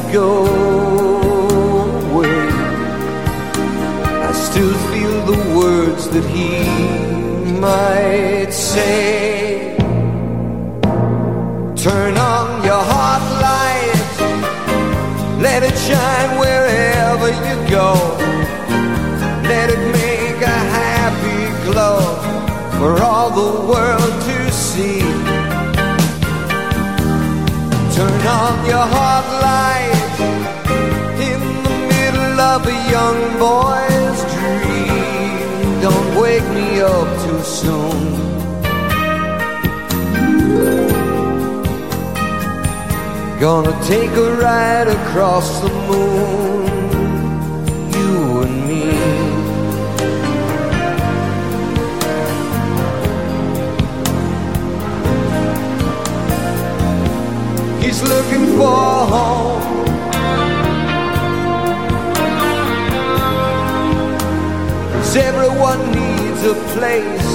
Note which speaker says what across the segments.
Speaker 1: To go
Speaker 2: away, I still feel the words that he might say. Turn on your heart light, let it shine wherever you go. Let it make a happy glow for all the world to see. Turn on your heart light up too soon. Gonna take a ride across the moon, you and me. He's looking for home. Cause everyone needs a place.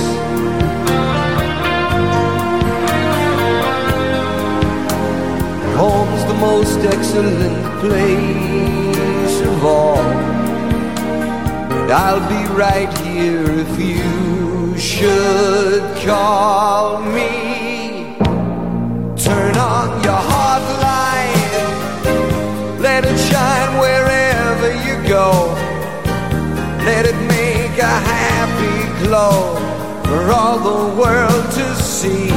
Speaker 2: Home's the most excellent place of all. And I'll be right here if you should call me. Turn on your heart light, let it shine wherever you go. Let it glow for all the world to see.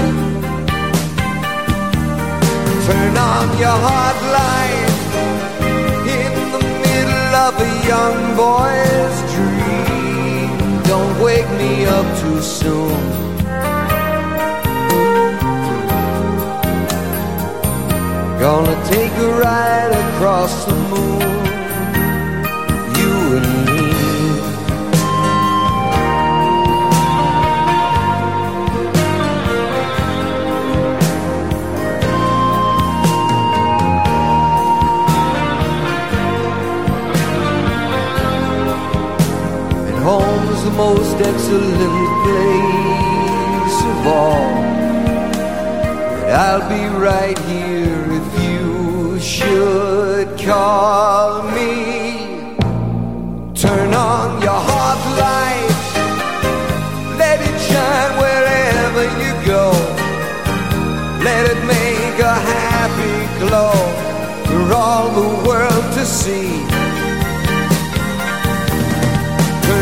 Speaker 2: Turn on your heart light in the middle of a young boy's dream. Don't wake me up too soon. Gonna take a ride across the moon, the most excellent place of all. And I'll be right here if you should call me. Turn on your heart light, let it shine wherever you go. Let it make a happy glow for all the world to see.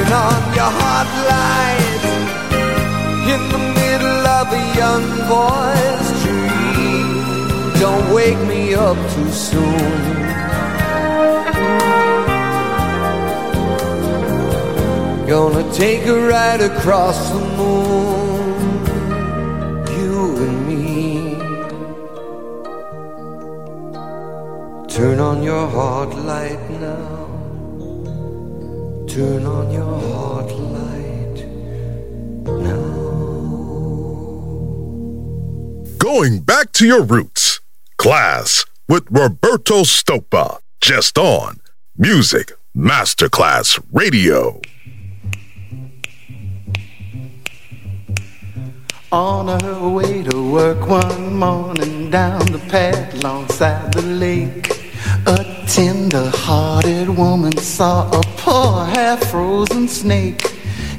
Speaker 2: Turn on your heart light in the middle of a young boy's dream. Don't wake me up too soon. Gonna take a ride across the moon, you and me. Turn on your heart light now. Turn on
Speaker 3: Going back to your roots. Class with Roberto Stoppa. Just on Music Masterclass Radio.
Speaker 4: On her way to work one morning down the path alongside the lake, a tender-hearted woman saw a poor half-frozen snake.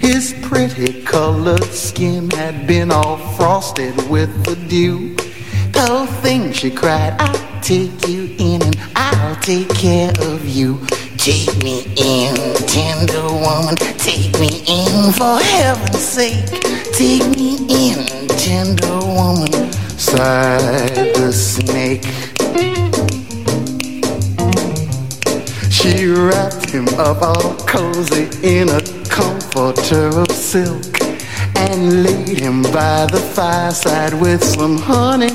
Speaker 4: His pretty colored skin had been all frosted with the dew. Poor thing, she cried, I'll take you in and I'll take care of you. Take me in, tender woman, take me in for heaven's sake. Take me in, tender woman, sighed the snake. She wrapped him up all cozy in a comforter of silk and laid him by the fireside with some honey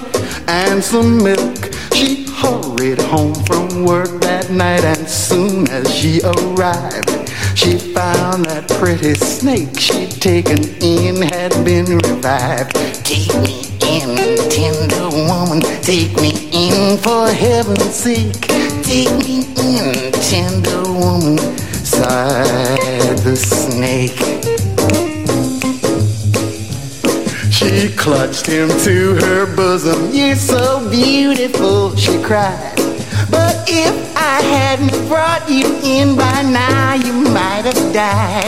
Speaker 4: and some milk. She hurried home from work that night, and soon as she arrived, she found that pretty snake she'd taken in had been revived. Take me in, tender woman, take me in for heaven's sake. Take me in, tender woman, sighed the snake. She clutched him to her bosom. You're so beautiful, she cried. But if I hadn't brought you in by now, you might have died.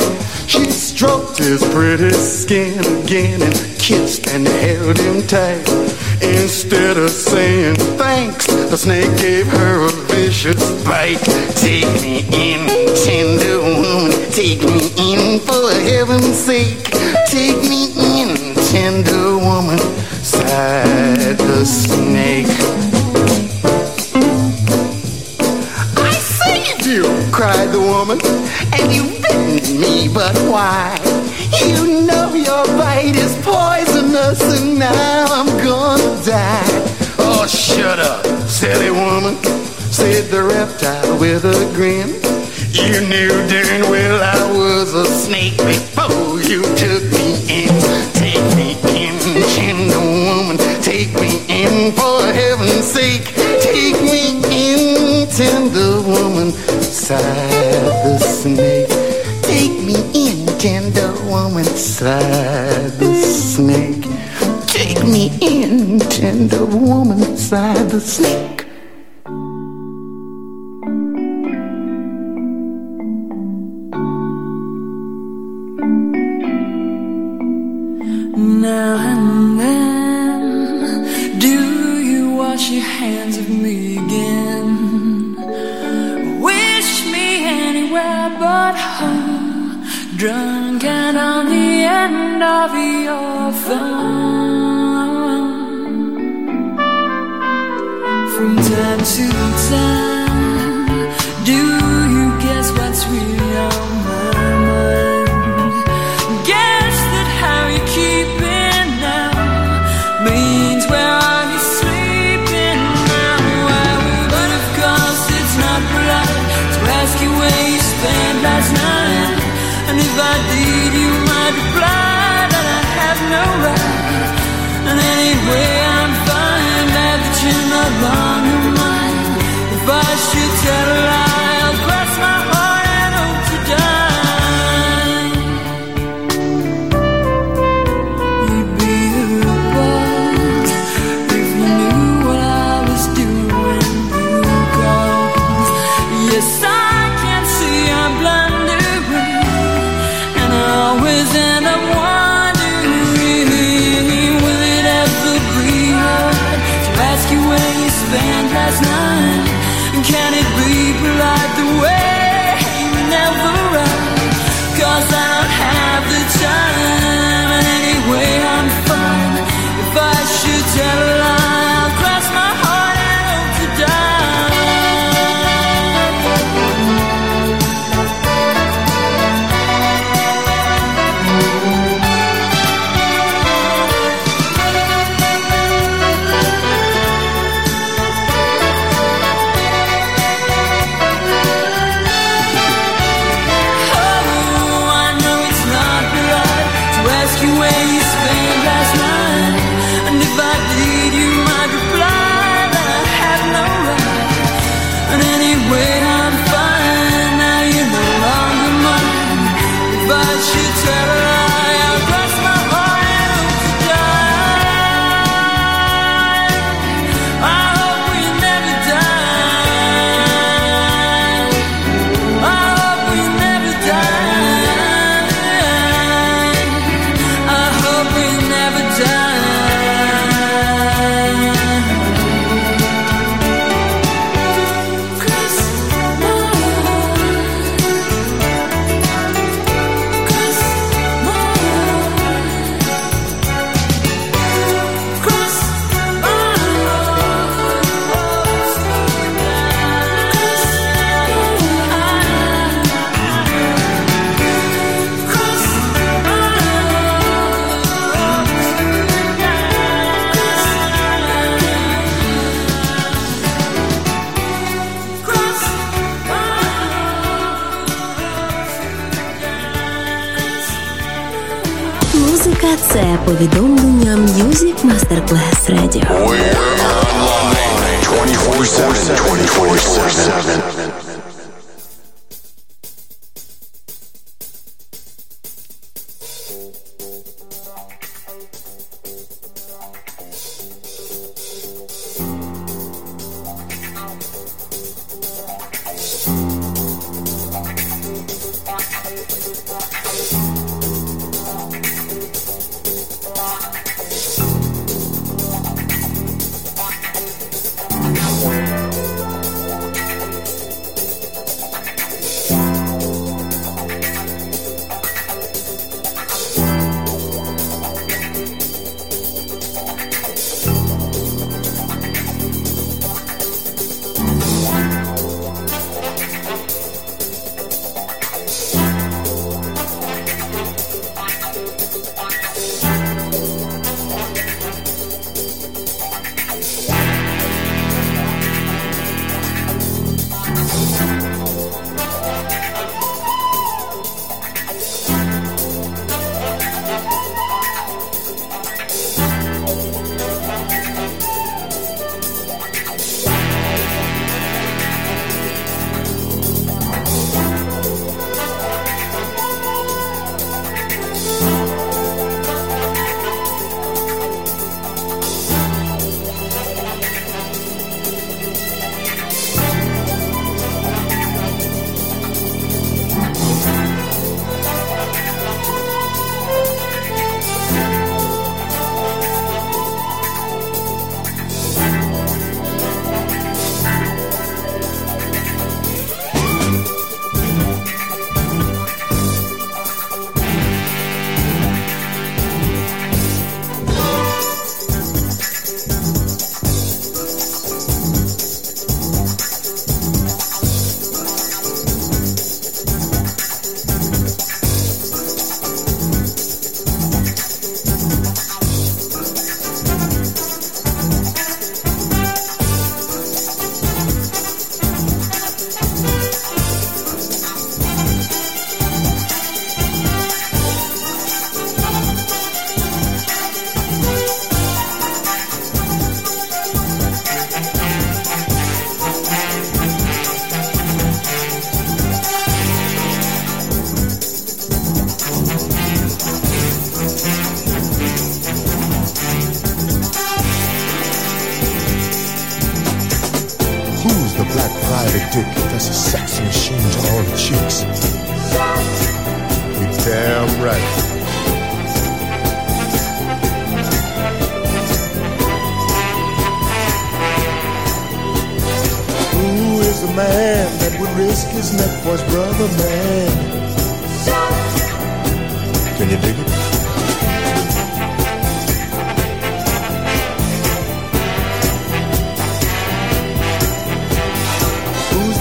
Speaker 4: She stroked his pretty skin again and kissed and held him tight. Instead of saying thanks, the snake gave her a vicious bite. Take me in, tender woman, take me in for heaven's sake. Take me in, tender woman, sighed the snake. I saved you, cried the woman, and you bitten me, but why? Shut up, silly woman, said the reptile with a grin. You knew darn well I was a snake before you took me in. Take me in, tender woman, take me in for heaven's sake. Take me in, tender woman, sighed the snake. Take me in, tender woman, sighed the snake. Take me in, tender woman, sighed the snake.
Speaker 5: Now and then, do you wash your hands of me again? Wish me anywhere but home, drunk and on the end of your phone. 24-7.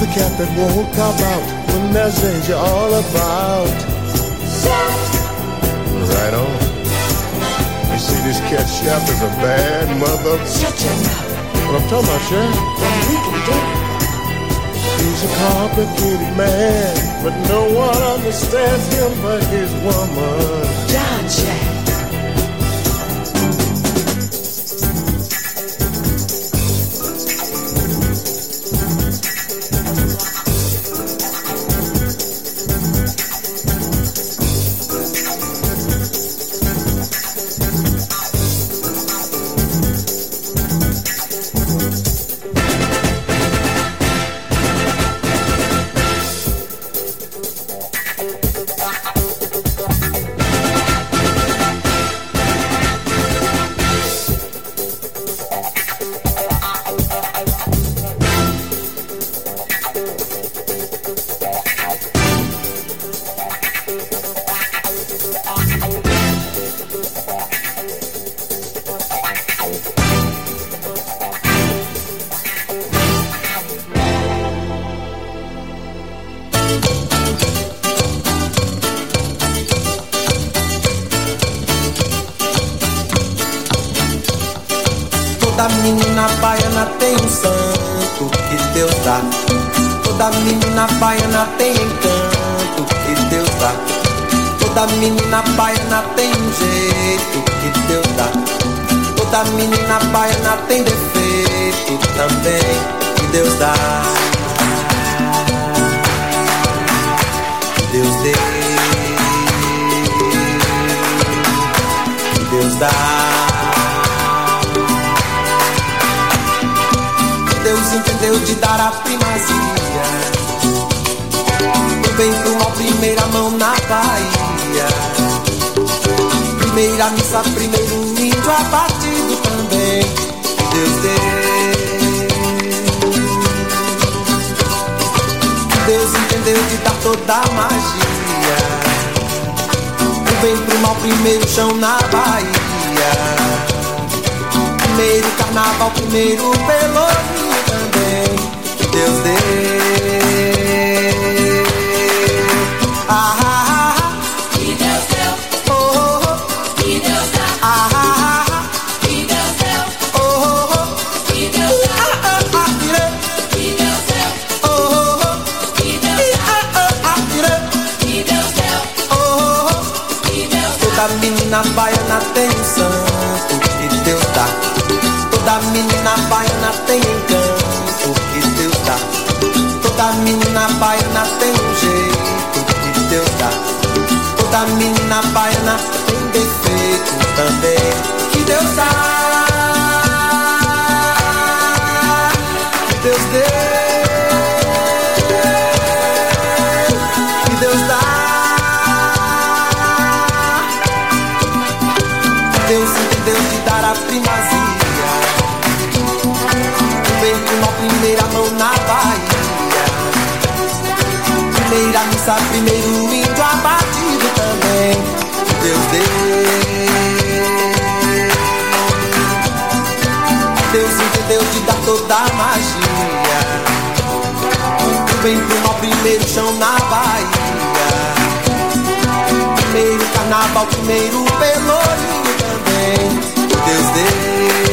Speaker 5: the cat that won't cop out when there's danger all about. Chef! Right on. You see, this cat chef is a bad mother. Shut your mouth. What I'm talking about, Chef? What we can do. He's a
Speaker 6: complicated
Speaker 7: man, but no one understands him but his woman. John Chef. nos dá. Deus entendeu de dar a primazia. o bem pro mal, primeira mão na Bahia. Primeira missa, primeiro índio abatido também. Deus deu. Deus entendeu de dar toda a magia o bem pro mal, primeiro chão na Bahia. Primeiro carnaval, primeiro pelourinho também.
Speaker 8: Que Deus
Speaker 7: dê Primeiro índio abatido também. Deus deu. Deus entendeu de dar toda a magia. Do bem pro mal, primeiro chão na Bahia. Primeiro carnaval, primeiro pelourinho também. Deus deu.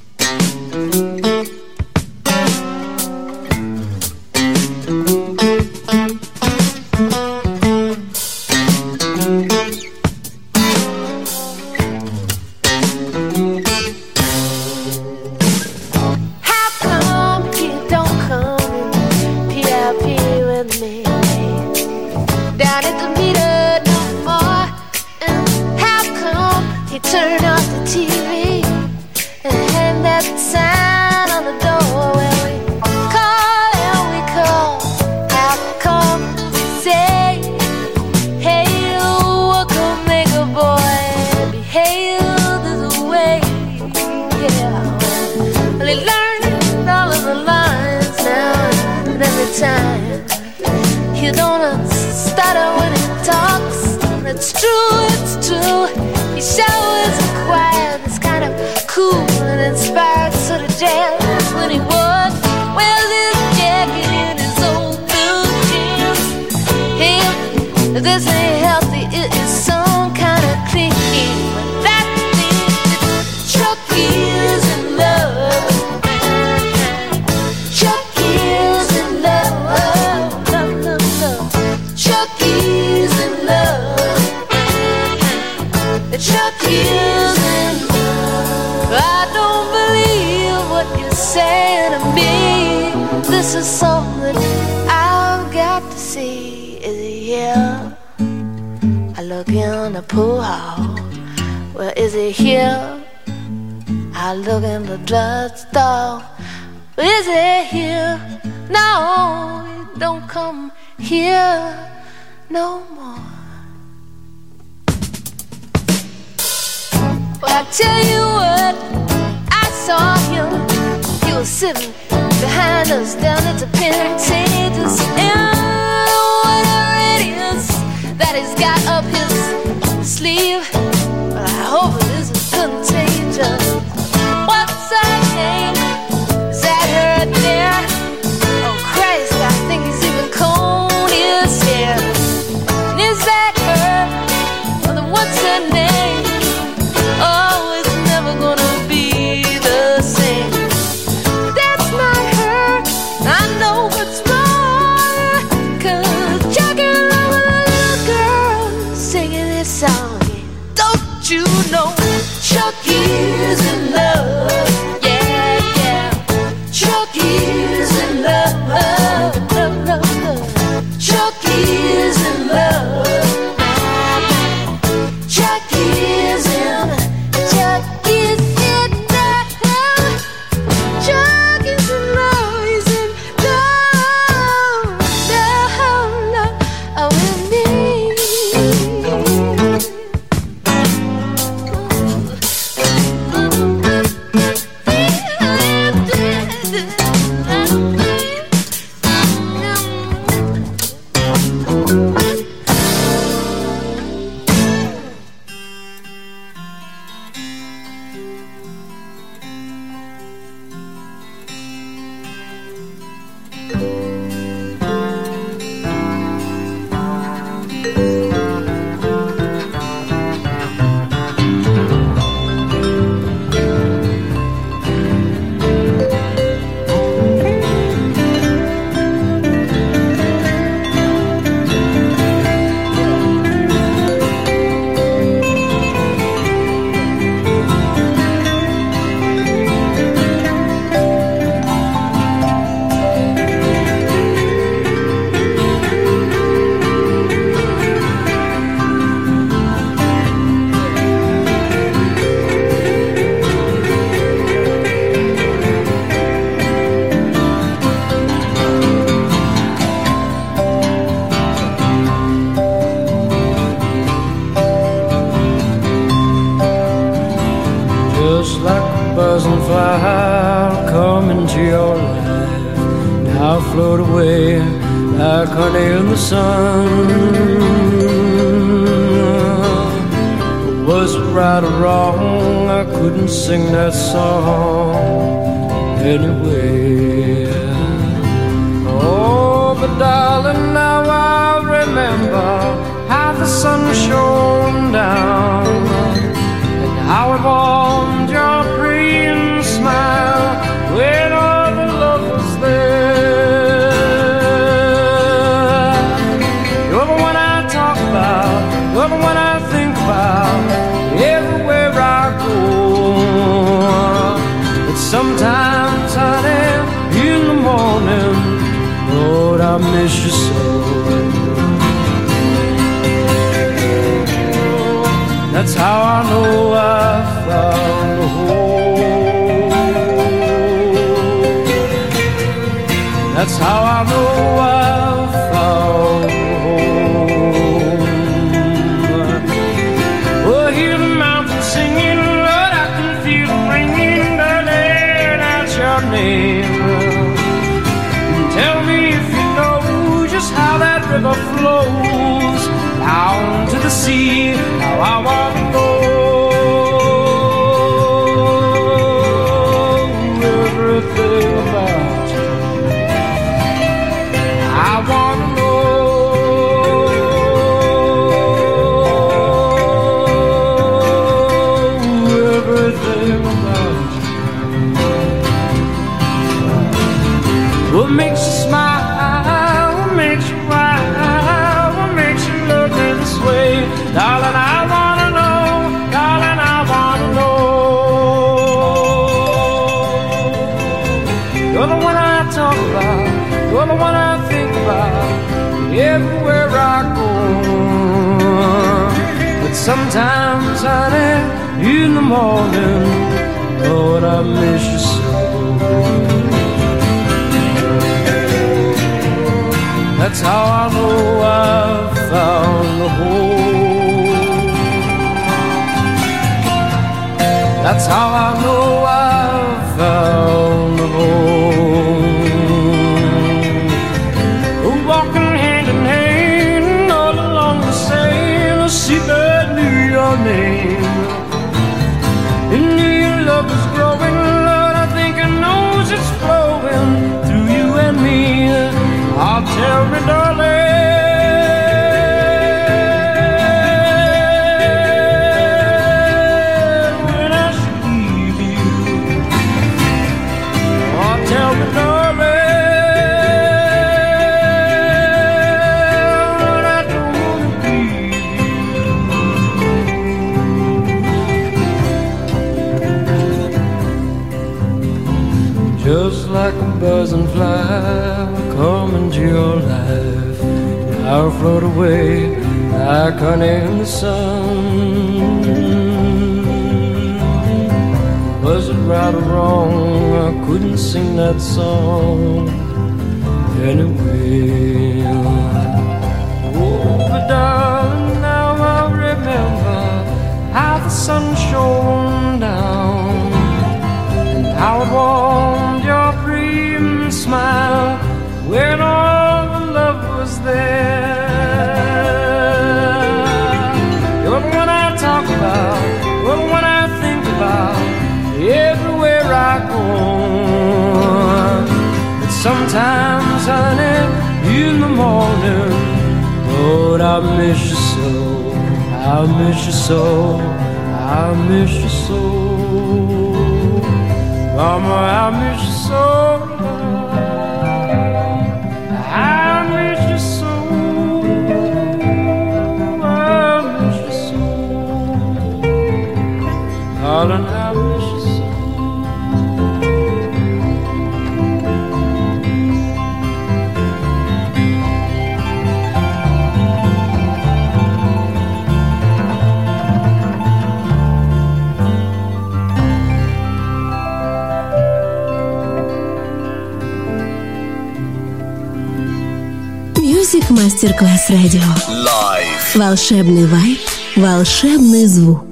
Speaker 9: pool hall. Well, is he here? I look in the drugstore. Is he here? No, he don't come here no more. Well, I tell you what, I saw him. He was sitting behind us down at the penitentiary. And whatever it is that he's got up his sleeve. Well, I hope it isn't contagious. What's her name? Is that her there? Oh, Christ, I think he's even cold. Is here. And is that her? Well, then what's her name?
Speaker 10: sing that song anyway. It's all darken in the sun. Was it right or wrong? I couldn't sing that song anyway. Oh, but darling, now I remember how the sun shone down and how it was. Sometimes, honey, in the morning, Lord, I miss you so. I miss you so. I miss you so. Mama, I miss you.
Speaker 11: Мастер-класс
Speaker 12: радио.
Speaker 11: Волшебный вайб, волшебный звук.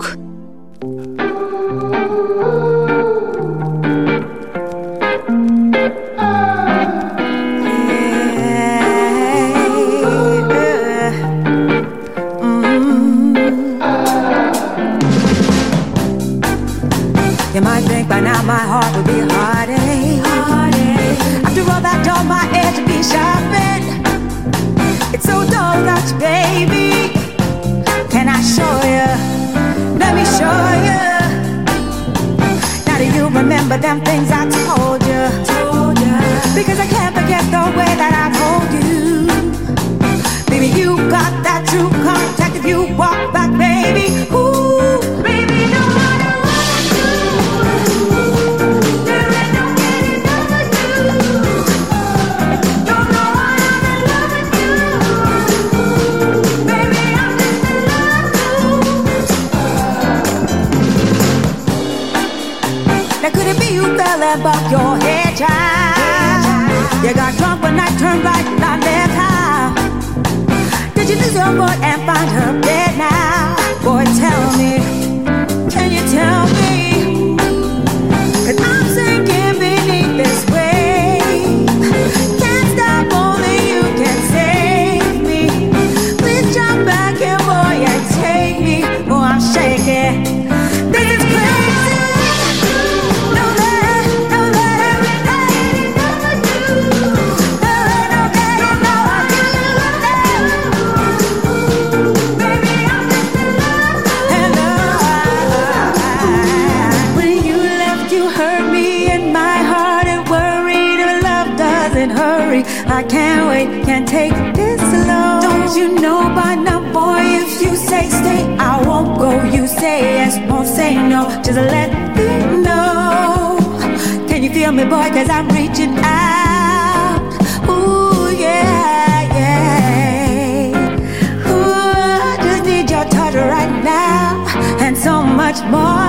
Speaker 13: remember them things I told you. Told you. Because I can't forget the way that I told you. Baby, you got that true contact if you walk back, baby. Ooh. grab up your head, child. You got drunk when I turned right, not left high. Did you lose your boy and find her dead? Just let me know. Can you feel me, boy? Cause I'm reaching out. Ooh, yeah,
Speaker 5: yeah. Ooh, I just need your touch right now and so much more.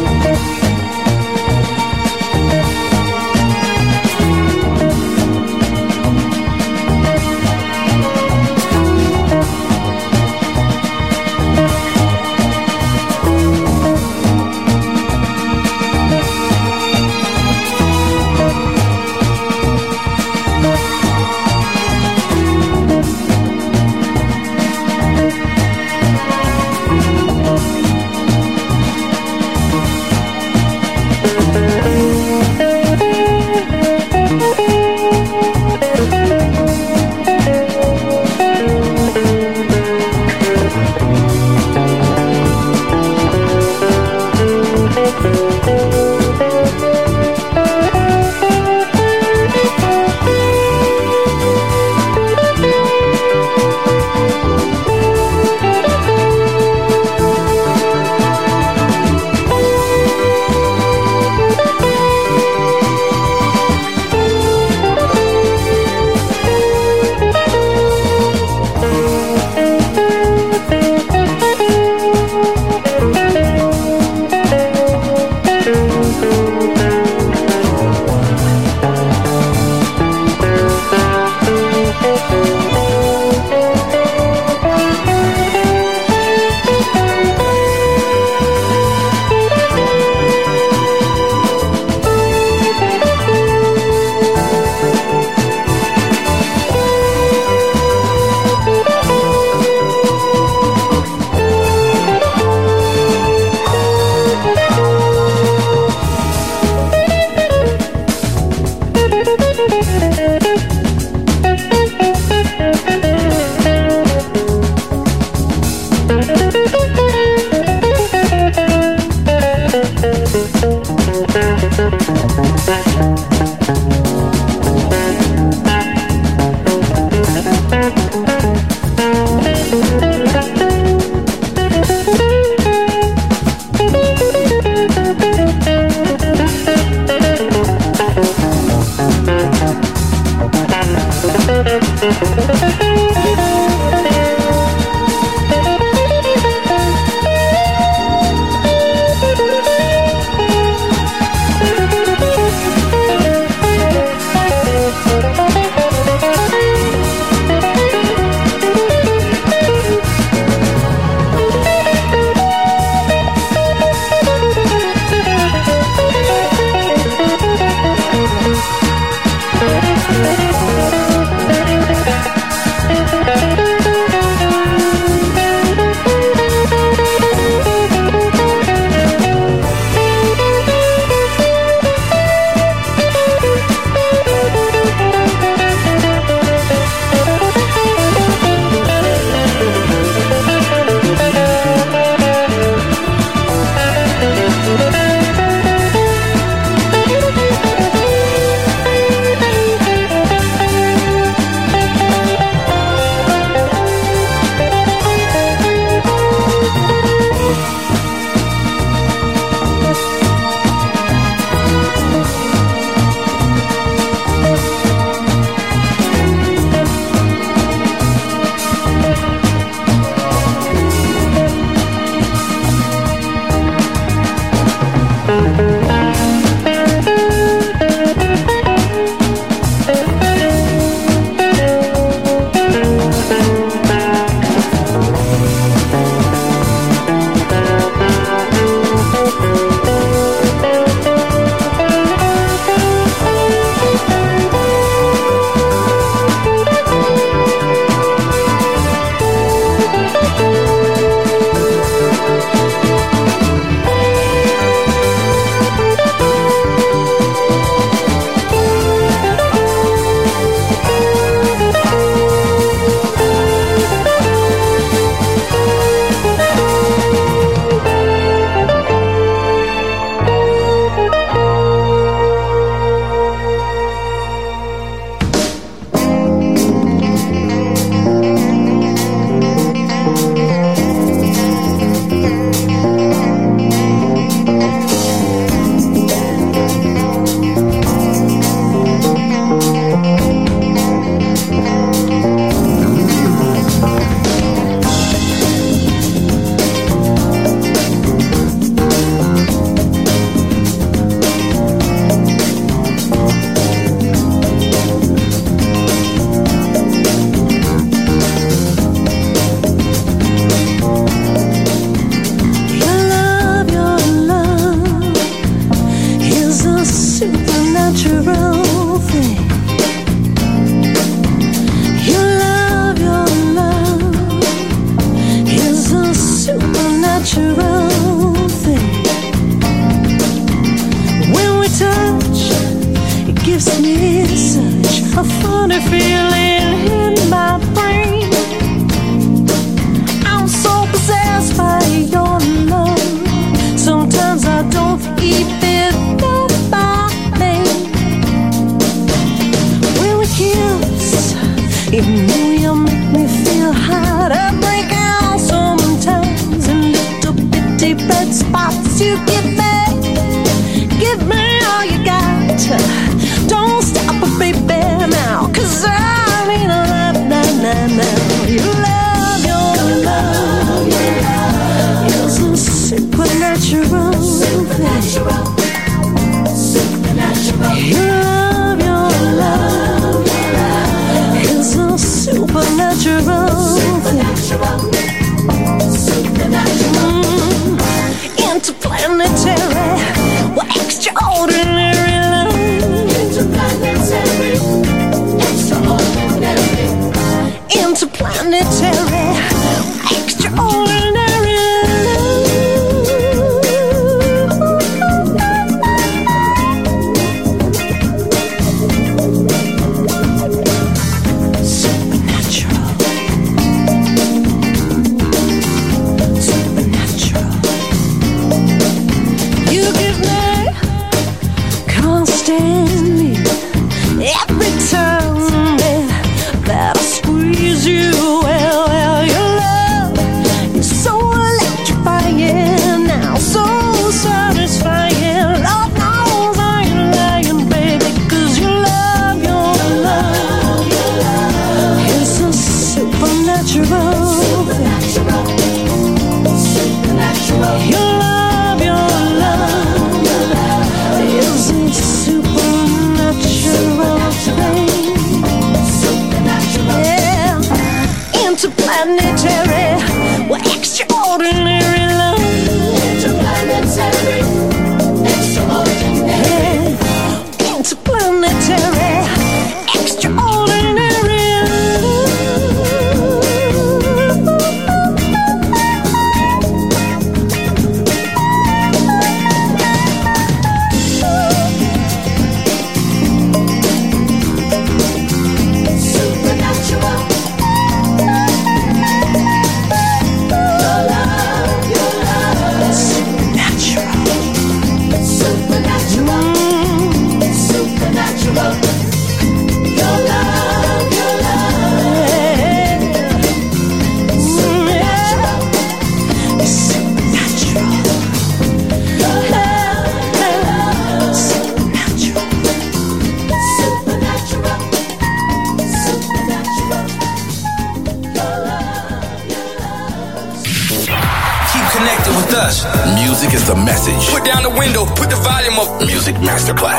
Speaker 12: Music Masterclass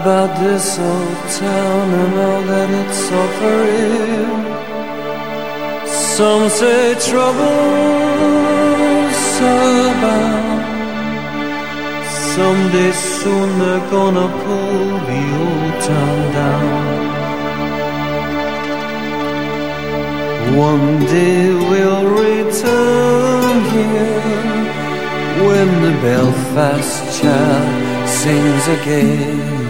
Speaker 2: about this old town and all that it's offering. Some say trouble's about. Someday soon they're gonna pull the old town down. One day we'll return here when the Belfast child sings again.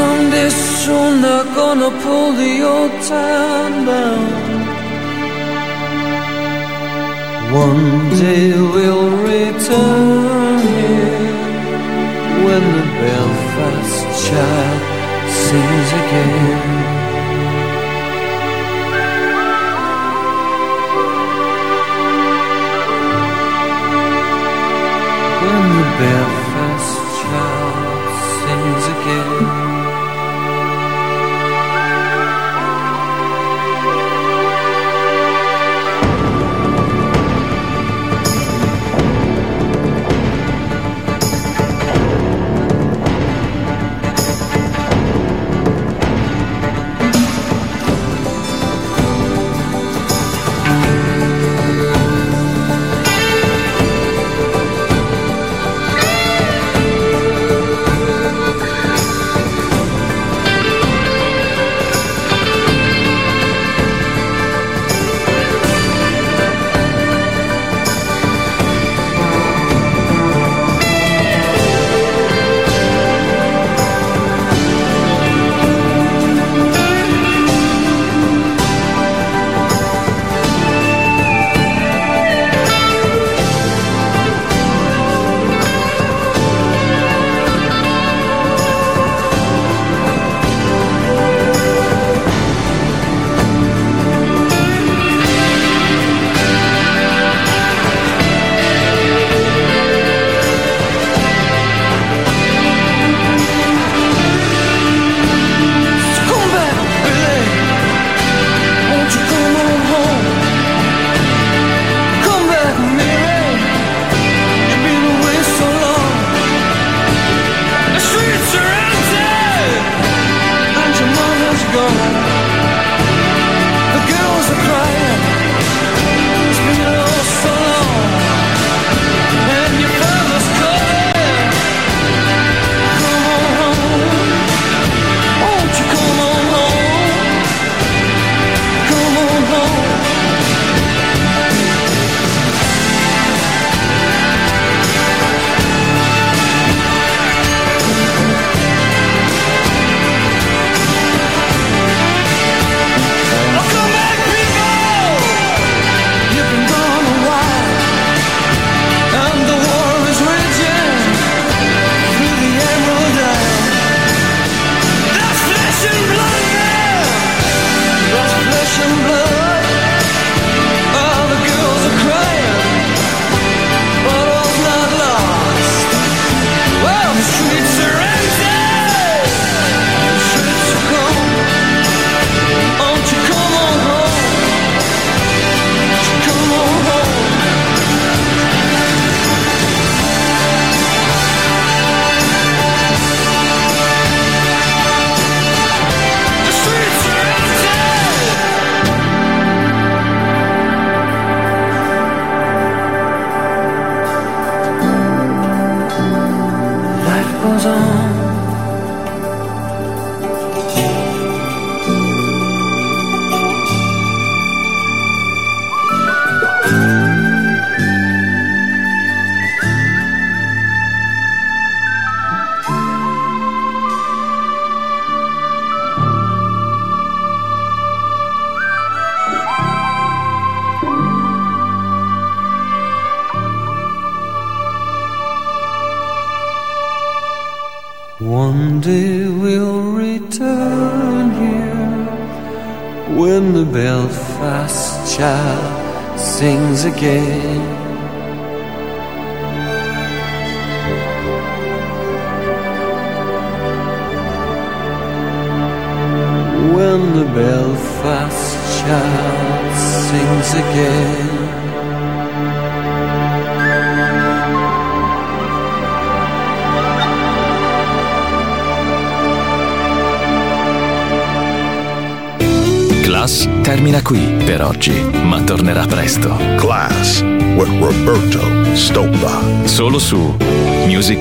Speaker 2: Someday soon they're gonna pull the old town down. One day we'll return here when the Belfast child sings again.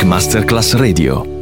Speaker 14: Masterclass Radio.